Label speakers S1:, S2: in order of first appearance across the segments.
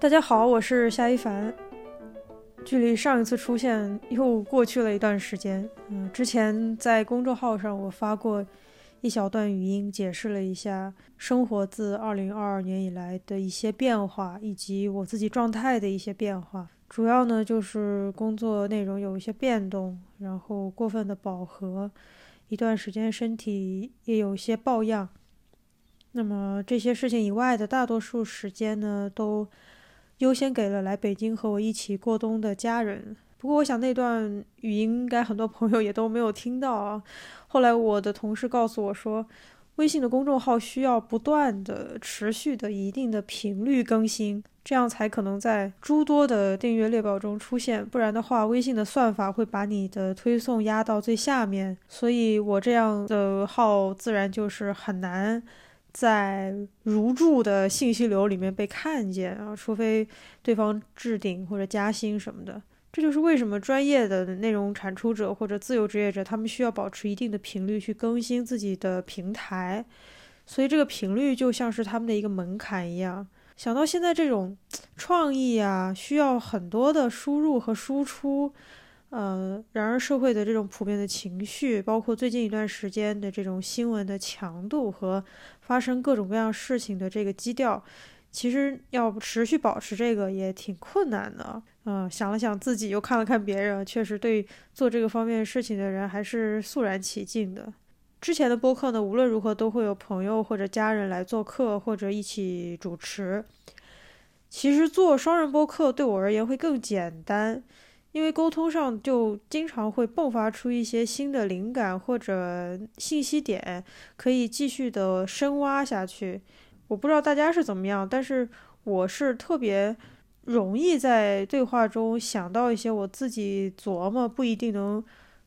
S1: 大家好，我是夏一凡。距离上一次出现又过去了一段时间。嗯，之前在公众号上我发过一小段语音，解释了一下生活自2022年以来的一些变化，以及我自己状态的一些变化。主要呢就是工作内容有一些变动，然后过分的饱和，一段时间身体也有一些抱恙。那么这些事情以外的大多数时间呢，都。优先给了来北京和我一起过冬的家人。不过，我想那段语音应该很多朋友也都没有听到啊。后来，我的同事告诉我说，微信的公众号需要不断的、持续的、一定的频率更新，这样才可能在诸多的订阅列表中出现。不然的话，微信的算法会把你的推送压到最下面。所以我这样的号自然就是很难。在如注的信息流里面被看见啊，除非对方置顶或者加薪什么的。这就是为什么专业的内容产出者或者自由职业者，他们需要保持一定的频率去更新自己的平台。所以这个频率就像是他们的一个门槛一样。想到现在这种 创意啊，需要很多的输入和输出。呃，然而社会的这种普遍的情绪，包括最近一段时间的这种新闻的强度和发生各种各样事情的这个基调，其实要持续保持这个也挺困难的。嗯，想了想自己，又看了看别人，确实对做这个方面事情的人还是肃然起敬的。之前的播客呢，无论如何都会有朋友或者家人来做客或者一起主持。其实做双人播客对我而言会更简单。因为沟通上就经常会迸发出一些新的灵感或者信息点，可以继续的深挖下去。我不知道大家是怎么样，但是我是特别容易在对话中想到一些我自己琢磨不一定能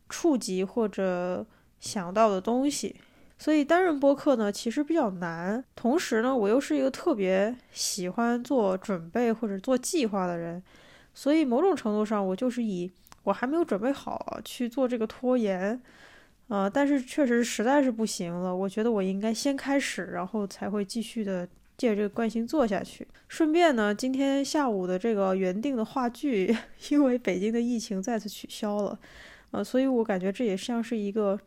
S1: 触及或者想到的东西。所以单人播客呢，其实比较难。同时呢，我又是一个特别喜欢做准备或者做计划的人。所以某种程度上，我就是以我还没有准备好去做这个拖延，呃，但是确实实在是不行了。我觉得我应该先开始，然后才会继续的借这个惯性做下去。顺便呢，今天下午的这个原定的话剧，因为北京的疫情再次取消了，呃，所以我感觉这也像是一个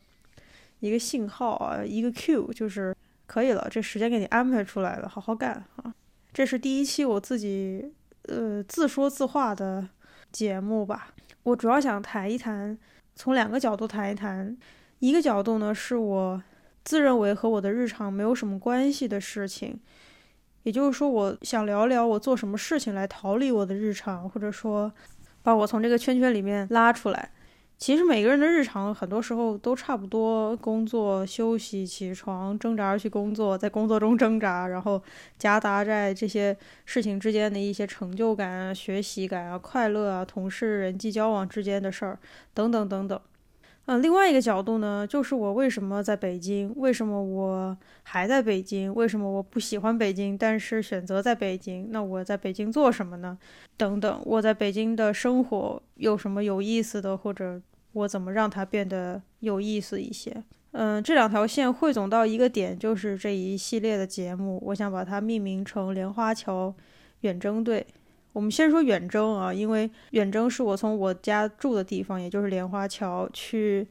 S1: 一个信号啊，一个 Q，就是可以了，这时间给你安排出来了，好好干啊。这是第一期我自己。呃，自说自话的节目吧。我主要想谈一谈，从两个角度谈一谈。一个角度呢，是我自认为和我的日常没有什么关系的事情，也就是说，我想聊聊我做什么事情来逃离我的日常，或者说把我从这个圈圈里面拉出来。其实每个人的日常很多时候都差不多：工作、休息、起床、挣扎去工作，在工作中挣扎，然后夹杂在这些事情之间的一些成就感啊、学习感啊、快乐啊、同事人际交往之间的事儿等等等等。嗯，另外一个角度呢，就是我为什么在北京？为什么我还在北京？为什么我不喜欢北京，但是选择在北京？那我在北京做什么呢？等等，我在北京的生活有什么有意思的，或者我怎么让它变得有意思一些？嗯，这两条线汇总到一个点，就是这一系列的节目，我想把它命名成“莲花桥远征队”。我们先说远征啊，因为远征是我从我家住的地方，也就是莲花桥去，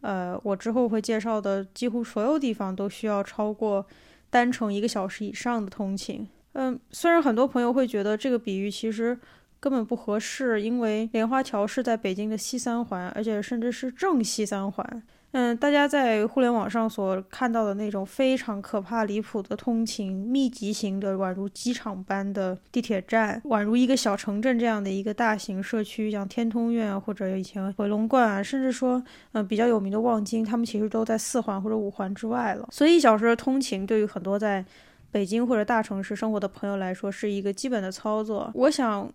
S1: 呃，我之后会介绍的几乎所有地方都需要超过单程一个小时以上的通勤。嗯，虽然很多朋友会觉得这个比喻其实根本不合适，因为莲花桥是在北京的西三环，而且甚至是正西三环。嗯，大家在互联网上所看到的那种非常可怕、离谱的通勤密集型的，宛如机场般的地铁站，宛如一个小城镇这样的一个大型社区，像天通苑或者以前回龙观啊，甚至说，嗯，比较有名的望京，他们其实都在四环或者五环之外了。所以一小时的通勤对于很多在北京或者大城市生活的朋友来说是一个基本的操作。我想，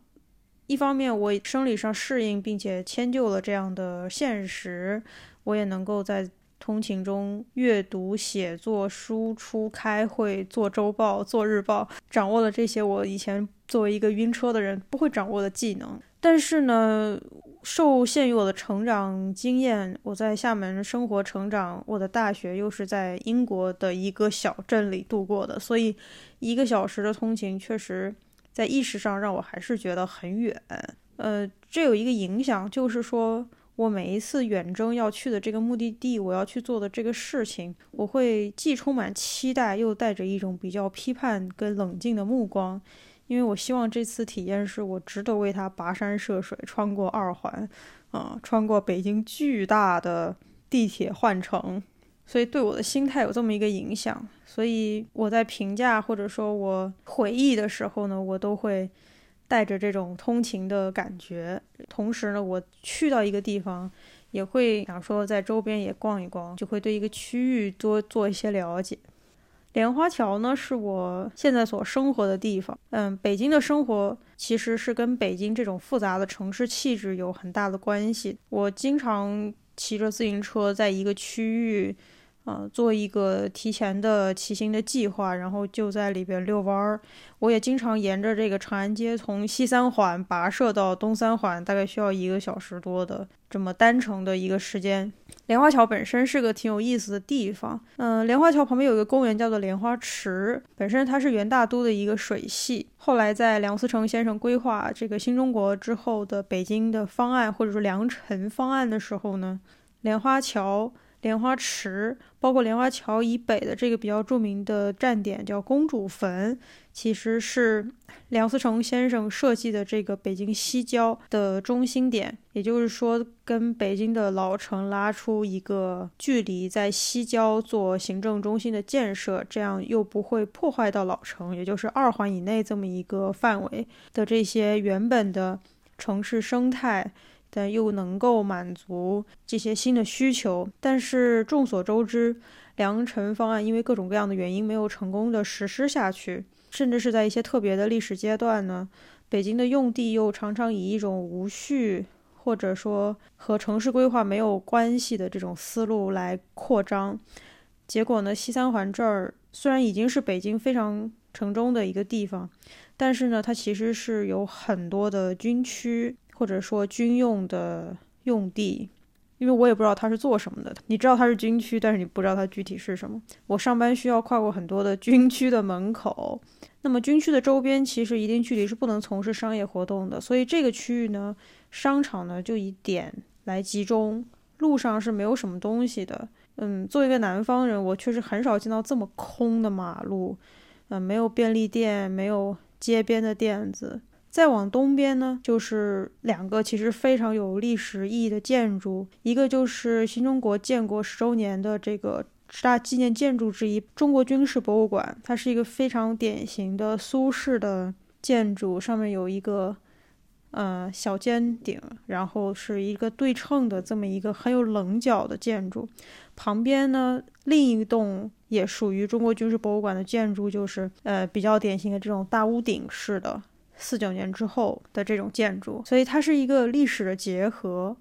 S1: 一方面我生理上适应并且迁就了这样的现实。我也能够在通勤中阅读、写作、输出、开会、做周报、做日报，掌握了这些我以前作为一个晕车的人不会掌握的技能。但是呢，受限于我的成长经验，我在厦门生活成长，我的大学又是在英国的一个小镇里度过的，所以一个小时的通勤确实在意识上让我还是觉得很远。呃，这有一个影响，就是说我每一次远征要去的这个目的地，我要去做的这个事情，我会既充满期待，又带着一种比较批判跟冷静的目光。因为我希望这次体验是我值得为它跋山涉水，穿过二环，啊，穿过北京巨大的地铁换乘，所以对我的心态有这么一个影响。所以我在评价或者说我回忆的时候呢，我都会带着这种通勤的感觉。同时呢，我去到一个地方，也会想说在周边也逛一逛，就会对一个区域多做一些了解。莲花桥呢，是我现在所生活的地方。嗯，北京的生活其实是跟北京这种复杂的城市气质有很大的关系。我经常骑着自行车在一个区域，呃，做一个提前的骑行的计划，然后就在里边遛弯儿。我也经常沿着这个长安街从西三环跋涉到东三环，大概需要一个小时多的这么单程的一个时间。莲花桥本身是个挺有意思的地方，嗯，莲花桥旁边有一个公园叫做莲花池，本身它是元大都的一个水系，后来在梁思成先生规划这个新中国之后的北京的方案或者说良辰方案的时候呢，莲花桥。莲花池，包括莲花桥以北的这个比较著名的站点叫公主坟，其实是梁思成先生设计的这个北京西郊的中心点。也就是说，跟北京的老城拉出一个距离，在西郊做行政中心的建设，这样又不会破坏到老城，也就是二环以内这么一个范围的这些原本的城市生态。但又能够满足这些新的需求，但是众所周知，良辰方案因为各种各样的原因没有成功的实施下去，甚至是在一些特别的历史阶段呢，北京的用地又常常以一种无序或者说和城市规划没有关系的这种思路来扩张，结果呢，西三环这儿虽然已经是北京非常城中的一个地方，但是呢，它其实是有很多的军区。或者说军用的用地，因为我也不知道它是做什么的。你知道它是军区，但是你不知道它具体是什么。我上班需要跨过很多的军区的门口，那么军区的周边其实一定距离是不能从事商业活动的，所以这个区域呢，商场呢就以点来集中，路上是没有什么东西的。嗯，作为一个南方人，我确实很少见到这么空的马路，嗯，没有便利店，没有街边的店子。再往东边呢，就是两个其实非常有历史意义的建筑，一个就是新中国建国十周年的这个十大纪念建筑之一——中国军事博物馆。它是一个非常典型的苏式的建筑，上面有一个呃小尖顶，然后是一个对称的这么一个很有棱角的建筑。旁边呢，另一栋也属于中国军事博物馆的建筑，就是呃比较典型的这种大屋顶式的。四九年之后的这种建筑，所以它是一个历史的结合，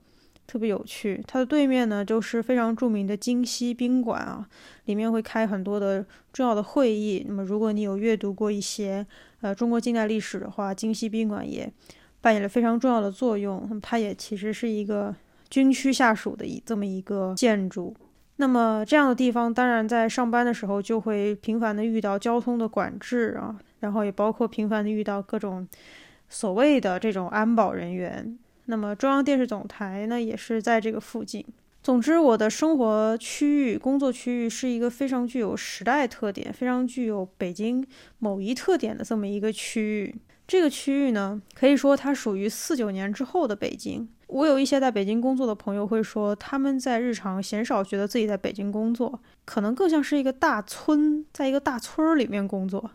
S1: 特别有趣。它的对面呢，就是非常著名的京西宾馆啊，里面会开很多的重要的会议。那么，如果你有阅读过一些呃中国近代历史的话，京西宾馆也扮演了非常重要的作用。那么，它也其实是一个军区下属的一这么一个建筑。那么，这样的地方当然在上班的时候就会频繁的遇到交通的管制啊。然后也包括频繁的遇到各种所谓的这种安保人员。那么中央电视总台呢，也是在这个附近。总之，我的生活区域、工作区域是一个非常具有时代特点、非常具有北京某一特点的这么一个区域。这个区域呢，可以说它属于四九年之后的北京。我有一些在北京工作的朋友会说，他们在日常鲜少觉得自己在北京工作，可能更像是一个大村，在一个大村儿里面工作。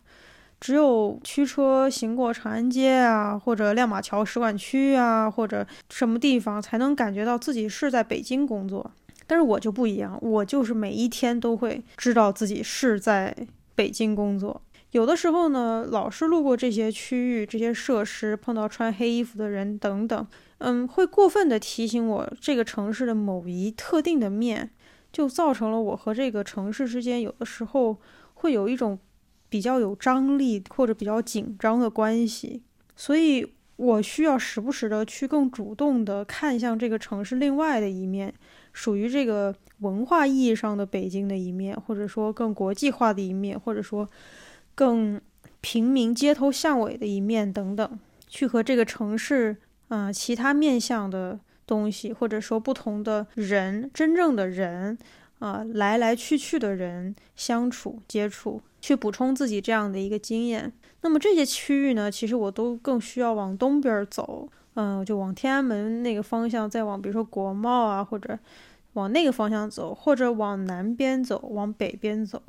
S1: 只有驱车行过长安街啊，或者亮马桥使馆区啊，或者什么地方，才能感觉到自己是在北京工作。但是我就不一样，我就是每一天都会知道自己是在北京工作。有的时候呢，老是路过这些区域、这些设施，碰到穿黑衣服的人等等，嗯，会过分的提醒我这个城市的某一特定的面，就造成了我和这个城市之间有的时候会有一种。比较有张力或者比较紧张的关系，所以我需要时不时的去更主动的看向这个城市另外的一面，属于这个文化意义上的北京的一面，或者说更国际化的一面，或者说更平民街头巷尾的一面等等，去和这个城市嗯其他面向的东西，或者说不同的人，真正的人啊来来去去的人相处接触，去补充自己这样的一个经验。那么这些区域呢，其实我都更需要往东边走，嗯，就往天安门那个方向，再往比如说国贸啊，或者往那个方向走，或者往南边走，往北边走。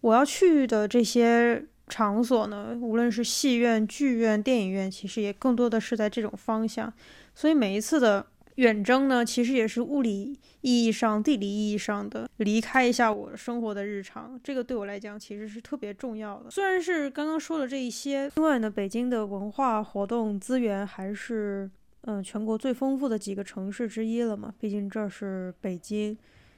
S1: 我要去的这些场所呢，无论是戏院、剧院、电影院，其实也更多的是在这种方向。所以每一次的。远征呢，其实也是物理意义上、地理意义上的离开一下我生活的日常，这个对我来讲其实是特别重要的。虽然是刚刚说的这一些，另外呢，北京的文化活动资源还是嗯全国最丰富的几个城市之一了嘛，毕竟这是北京。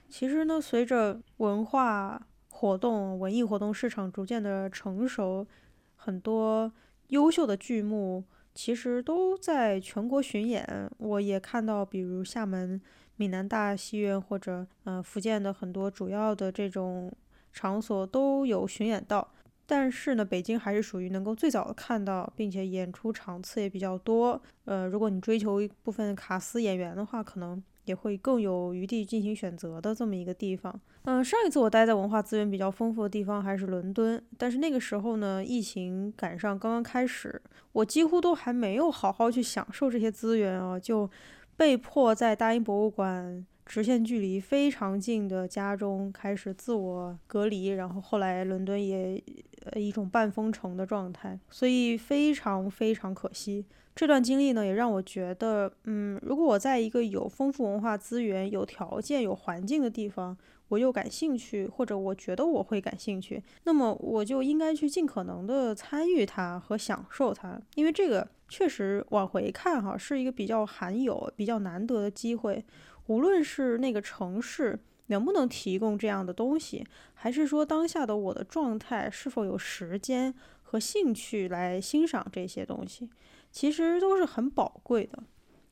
S1: 其实呢，随着文化活动、文艺活动市场逐渐的成熟，很多优秀的剧目。其实都在全国巡演，我也看到，比如厦门闽南大戏院或者呃福建的很多主要的这种场所都有巡演到。但是呢，北京还是属于能够最早看到，并且演出场次也比较多。呃，如果你追求一部分卡司演员的话，可能。也会更有余地进行选择的这么一个地方。嗯，上一次我待在文化资源比较丰富的地方还是伦敦，但是那个时候呢，疫情赶上刚刚开始，我几乎都还没有好好去享受这些资源啊，就被迫在大英博物馆直线距离非常近的家中开始自我隔离，然后后来伦敦也呃一种半封城的状态，所以非常非常可惜。这段经历呢，也让我觉得，嗯，如果我在一个有丰富文化资源、有条件、有环境的地方，我又感兴趣，或者我觉得我会感兴趣，那么我就应该去尽可能的参与它和享受它，因为这个确实往回看哈，是一个比较罕有、比较难得的机会。无论是那个城市能不能提供这样的东西，还是说当下的我的状态是否有时间和兴趣来欣赏这些东西。其实都是很宝贵的，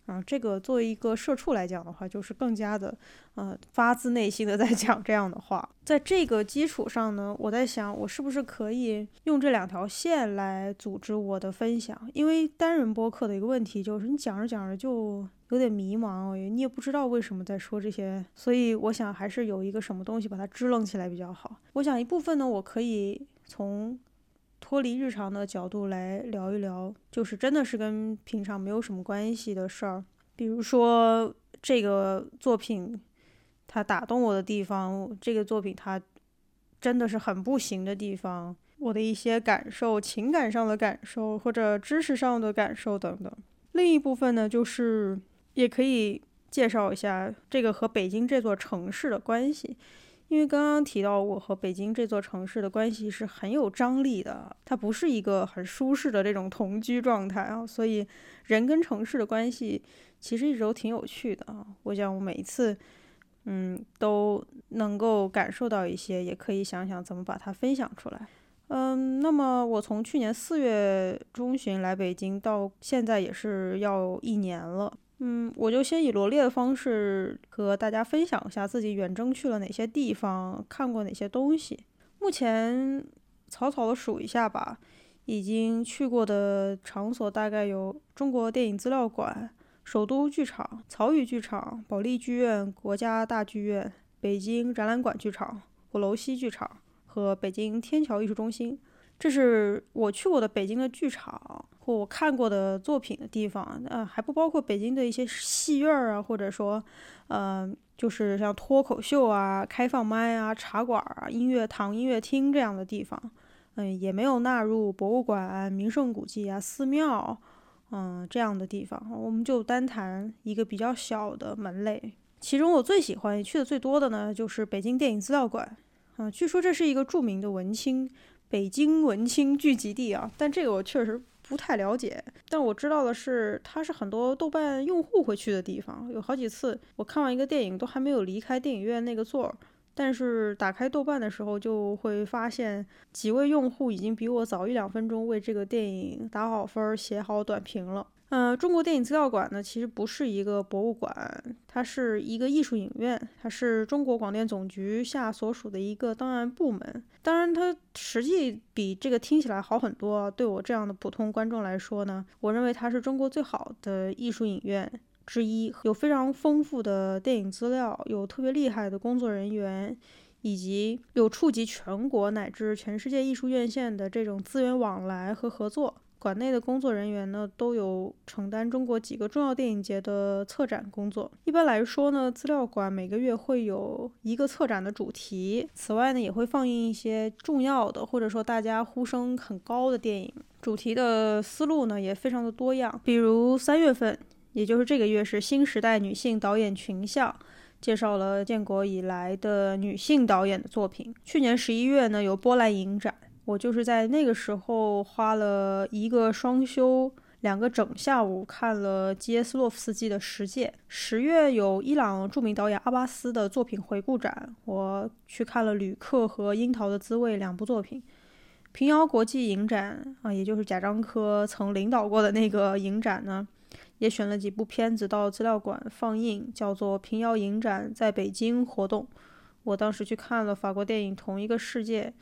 S1: 啊，这个作为一个社畜来讲的话，就是更加的，呃，发自内心的在讲这样的话。在这个基础上呢，我在想，我是不是可以用这两条线来组织我的分享？因为单人播客的一个问题就是，你讲着讲着就有点迷茫，你也不知道为什么在说这些，所以我想还是有一个什么东西把它支棱起来比较好。我想一部分呢，我可以从。脱离日常的角度来聊一聊，就是真的是跟平常没有什么关系的事儿。比如说这个作品，它打动我的地方，这个作品它真的是很不行的地方，我的一些感受、情感上的感受或者知识上的感受等等。另一部分呢，就是也可以介绍一下这个和北京这座城市的关系。因为刚刚提到我和北京这座城市的关系是很有张力的，它不是一个很舒适的这种同居状态啊，所以人跟城市的关系其实一直都挺有趣的啊。我想我每一次，嗯，都能够感受到一些，也可以想想怎么把它分享出来。嗯，那么我从去年四月中旬来北京到现在也是要一年了。嗯，我就先以罗列的方式和大家分享一下自己远征去了哪些地方，看过哪些东西。目前草草的数一下吧，已经去过的场所大概有中国电影资料馆、首都剧场、曹禺剧场、保利剧院、国家大剧院、北京展览馆剧场、鼓楼西剧场和北京天桥艺术中心。这是我去过的北京的剧场或我看过的作品的地方，呃，还不包括北京的一些戏院啊，或者说，呃，就是像脱口秀啊、开放麦啊、茶馆啊、音乐堂、音乐厅这样的地方，嗯，也没有纳入博物馆、名胜古迹啊、寺庙，嗯，这样的地方。我们就单谈一个比较小的门类，其中我最喜欢去的最多的呢，就是北京电影资料馆，啊，据说这是一个著名的文青。北京文青聚集地啊，但这个我确实不太了解。但我知道的是，它是很多豆瓣用户会去的地方。有好几次我看完一个电影，都还没有离开电影院那个座儿，但是打开豆瓣的时候，就会发现几位用户已经比我早一两分钟为这个电影打好分、写好短评了。呃，中国电影资料馆呢，其实不是一个博物馆，它是一个艺术影院，它是中国广电总局下所属的一个档案部门。当然，它实际比这个听起来好很多。对我这样的普通观众来说呢，我认为它是中国最好的艺术影院之一，有非常丰富的电影资料，有特别厉害的工作人员，以及有触及全国乃至全世界艺术院线的这种资源往来和合作。馆内的工作人员呢，都有承担中国几个重要电影节的策展工作。一般来说呢，资料馆每个月会有一个策展的主题。此外呢，也会放映一些重要的或者说大家呼声很高的电影。主题的思路呢，也非常的多样。比如三月份，也就是这个月，是新时代女性导演群像，介绍了建国以来的女性导演的作品。去年十一月呢，有波兰影展。我就是在那个时候花了一个双休，两个整下午看了基耶斯洛夫斯基的《十戒》。十月有伊朗著名导演阿巴斯的作品回顾展，我去看了《旅客》和《樱桃的滋味》两部作品。平遥国际影展啊，也就是贾樟柯曾领导过的那个影展呢，也选了几部片子到资料馆放映，叫做平遥影展在北京活动。我当时去看了法国电影《同一个世界》。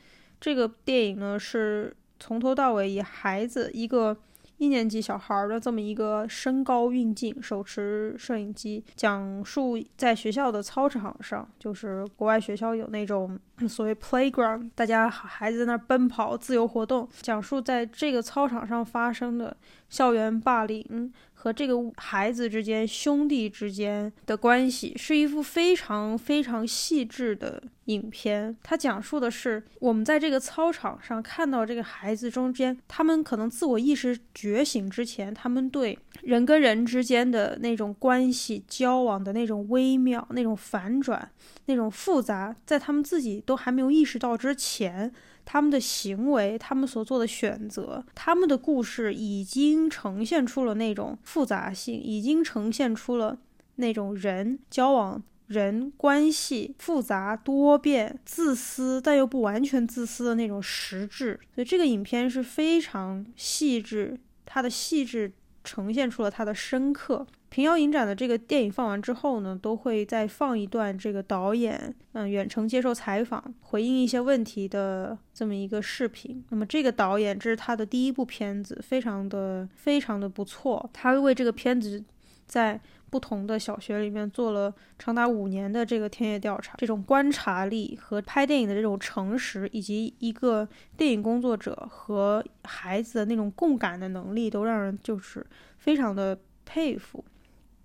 S1: 这个电影呢，是从头到尾以孩子一个一年级小孩的这么一个身高运镜，手持摄影机，讲述在学校的操场上，就是国外学校有那种所谓 playground，大家孩子在那儿奔跑自由活动，讲述在这个操场上发生的校园霸凌。和这个孩子之间、兄弟之间的关系，是一幅非常非常细致的影片。它讲述的是我们在这个操场上看到这个孩子中间，他们可能自我意识觉醒之前，他们对人跟人之间的那种关系、交往的那种微妙、那种反转、那种复杂，在他们自己都还没有意识到之前。他们的行为，他们所做的选择，他们的故事已经呈现出了那种复杂性，已经呈现出了那种人交往、人关系复杂多变、自私但又不完全自私的那种实质。所以这个影片是非常细致，它的细致呈现出了它的深刻。平遥影展的这个电影放完之后呢，都会再放一段这个导演嗯远程接受采访、回应一些问题的这么一个视频。那么这个导演这是他的第一部片子，非常的非常的不错。他为这个片子在不同的小学里面做了长达五年的这个田野调查，这种观察力和拍电影的这种诚实，以及一个电影工作者和孩子的那种共感的能力，都让人就是非常的佩服。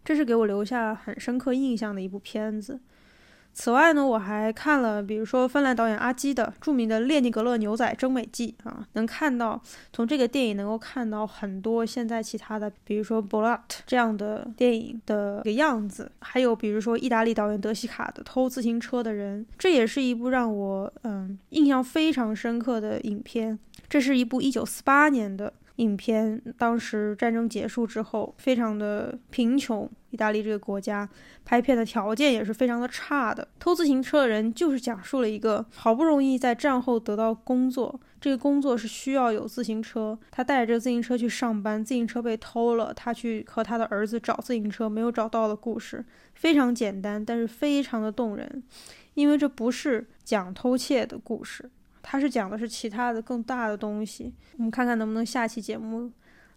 S1: 这是给我留下很深刻印象的一部片子。此外呢，我还看了，比如说芬兰导演阿基的著名的《列宁格勒牛仔征美记》啊，能看到从这个电影能够看到很多现在其他的，比如说《b o l a t 这样的电影的个样子，还有比如说意大利导演德西卡的《偷自行车的人》，这也是一部让我嗯印象非常深刻的影片。这是一部一九四八年的。影片当时战争结束之后，非常的贫穷，意大利这个国家拍片的条件也是非常的差的。偷自行车的人就是讲述了一个好不容易在战后得到工作，这个工作是需要有自行车，他带着自行车去上班，自行车被偷了，他去和他的儿子找自行车没有找到的故事，非常简单，但是非常的动人，因为这不是讲偷窃的故事。他是讲的是其他的更大的东西，我们看看能不能下期节目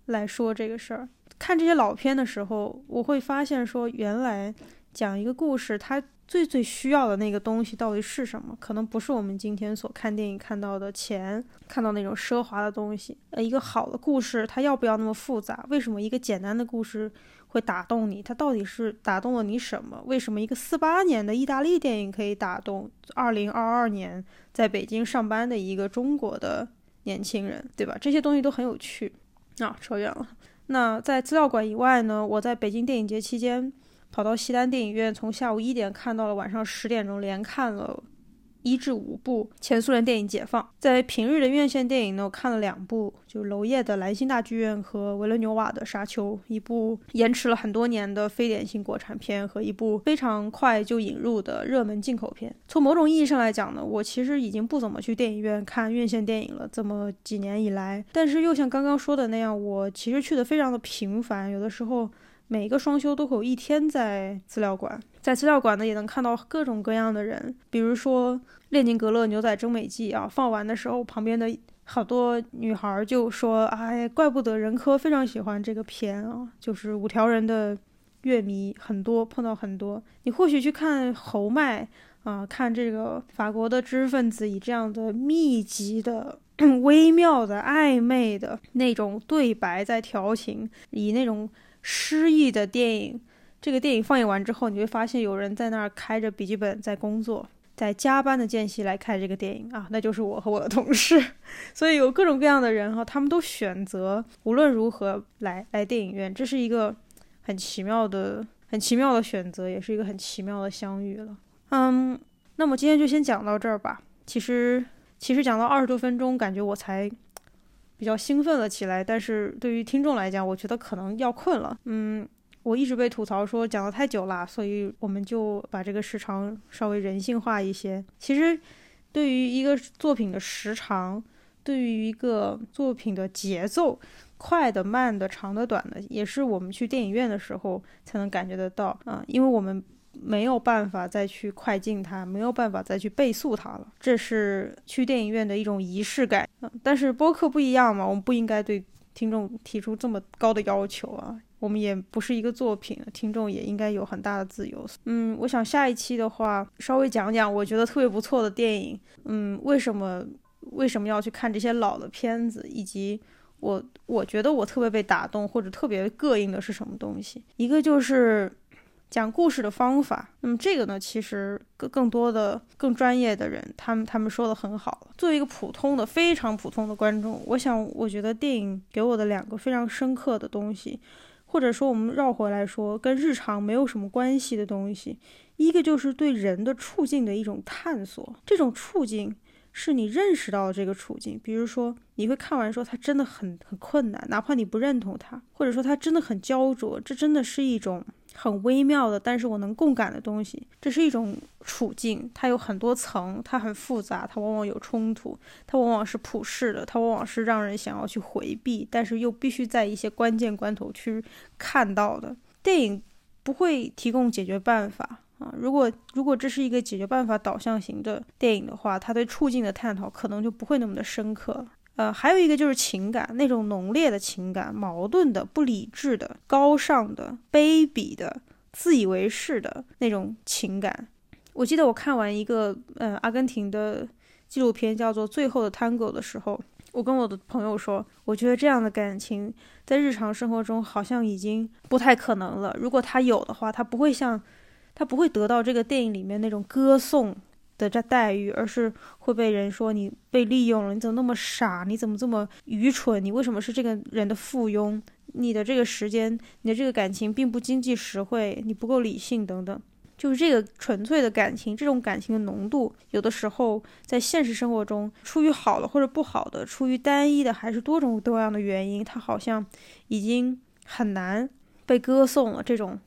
S1: 来说这个事儿。看这些老片的时候，我会发现说，原来讲一个故事，它最最需要的那个东西到底是什么？可能不是我们今天所看电影看到的钱，看到那种奢华的东西。呃，一个好的故事，它要不要那么复杂？为什么一个简单的故事？会打动你，它到底是打动了你什么？为什么一个四八年的意大利电影可以打动二零二二年在北京上班的一个中国的年轻人，对吧？这些东西都很有趣。啊，扯远了。那在资料馆以外呢？我在北京电影节期间跑到西单电影院，从下午一点看到了晚上十点钟，连看了一至五部前苏联电影解放。在平日的院线电影呢，我看了两部，就娄烨的《兰心大剧院》和维伦纽瓦的《沙丘》，一部延迟了很多年的非典型国产片和一部非常快就引入的热门进口片。从某种意义上来讲呢，我其实已经不怎么去电影院看院线电影了，这么几年以来。但是又像刚刚说的那样，我其实去的非常的频繁，有的时候。每个双休都会有一天在资料馆，在资料馆呢也能看到各种各样的人，比如说《列宁格勒牛仔征美记》啊，放完的时候旁边的好多女孩就说：“哎，怪不得任科非常喜欢这个片啊，就是五条人的乐迷很多，碰到很多。你或许去看侯麦啊，看这个法国的知识分子以这样的密集的、微妙的、暧昧的那种对白在调情，以那种。”诗意的电影，这个电影放映完之后，你会发现有人在那儿开着笔记本在工作，在加班的间隙来看这个电影啊，那就是我和我的同事。所以有各种各样的人哈，他们都选择无论如何来来电影院，这是一个很奇妙的、很奇妙的选择，也是一个很奇妙的相遇了。嗯，那么今天就先讲到这儿吧。其实，其实讲到二十多分钟，感觉我才。比较兴奋了起来，但是对于听众来讲，我觉得可能要困了。嗯，我一直被吐槽说讲的太久了，所以我们就把这个时长稍微人性化一些。其实，对于一个作品的时长，对于一个作品的节奏，快的、慢的、长的、短的，也是我们去电影院的时候才能感觉得到啊，因为我们。没有办法再去快进它，没有办法再去倍速它了。这是去电影院的一种仪式感。但是播客不一样嘛，我们不应该对听众提出这么高的要求啊。我们也不是一个作品，听众也应该有很大的自由。嗯，我想下一期的话，稍微讲讲我觉得特别不错的电影。嗯，为什么为什么要去看这些老的片子，以及我我觉得我特别被打动或者特别膈应的是什么东西？一个就是。讲故事的方法，那么这个呢，其实更更多的、更专业的人，他们他们说的很好。作为一个普通的、非常普通的观众，我想，我觉得电影给我的两个非常深刻的东西，或者说我们绕回来说，跟日常没有什么关系的东西，一个就是对人的处境的一种探索。这种处境是你认识到这个处境，比如说你会看完说他真的很很困难，哪怕你不认同他，或者说他真的很焦灼，这真的是一种。很微妙的，但是我能共感的东西，这是一种处境，它有很多层，它很复杂，它往往有冲突，它往往是普世的，它往往是让人想要去回避，但是又必须在一些关键关头去看到的。电影不会提供解决办法啊，如果如果这是一个解决办法导向型的电影的话，它对处境的探讨可能就不会那么的深刻。呃，还有一个就是情感，那种浓烈的情感，矛盾的、不理智的、高尚的、卑鄙的、自以为是的那种情感。我记得我看完一个呃阿根廷的纪录片，叫做《最后的 Tango》的时候，我跟我的朋友说，我觉得这样的感情在日常生活中好像已经不太可能了。如果他有的话，他不会像，他不会得到这个电影里面那种歌颂。的这待遇，而是会被人说你被利用了，你怎么那么傻？你怎么这么愚蠢？你为什么是这个人的附庸？你的这个时间，你的这个感情并不经济实惠，你不够理性等等。就是这个纯粹的感情，这种感情的浓度，有的时候在现实生活中，出于好的或者不好的，出于单一的还是多种多样的原因，它好像已经很难被歌颂了。这种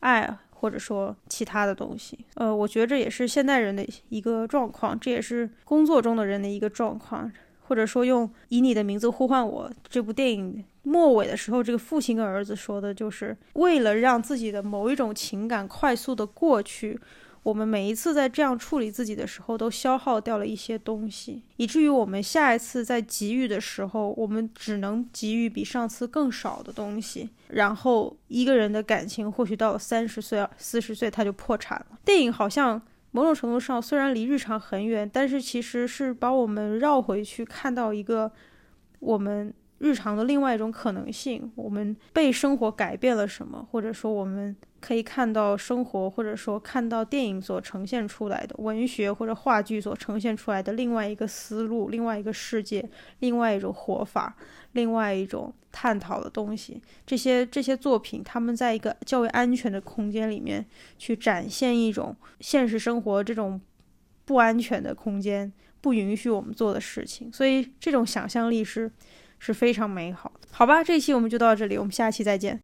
S1: 爱。或者说其他的东西，呃，我觉得这也是现代人的一个状况，这也是工作中的人的一个状况。或者说，用以你的名字呼唤我这部电影末尾的时候，这个父亲跟儿子说的，就是为了让自己的某一种情感快速的过去。我们每一次在这样处理自己的时候，都消耗掉了一些东西，以至于我们下一次在给予的时候，我们只能给予比上次更少的东西。然后一个人的感情，或许到了三十岁、四十岁，他就破产了。电影好像某种程度上虽然离日常很远，但是其实是把我们绕回去，看到一个我们。日常的另外一种可能性，我们被生活改变了什么，或者说我们可以看到生活，或者说看到电影所呈现出来的文学或者话剧所呈现出来的另外一个思路、另外一个世界、另外一种活法、另外一种探讨的东西。这些这些作品，他们在一个较为安全的空间里面去展现一种现实生活这种不安全的空间，不允许我们做的事情。所以这种想象力是是非常美好的。好吧，这一期我们就到这里，我们下期再见。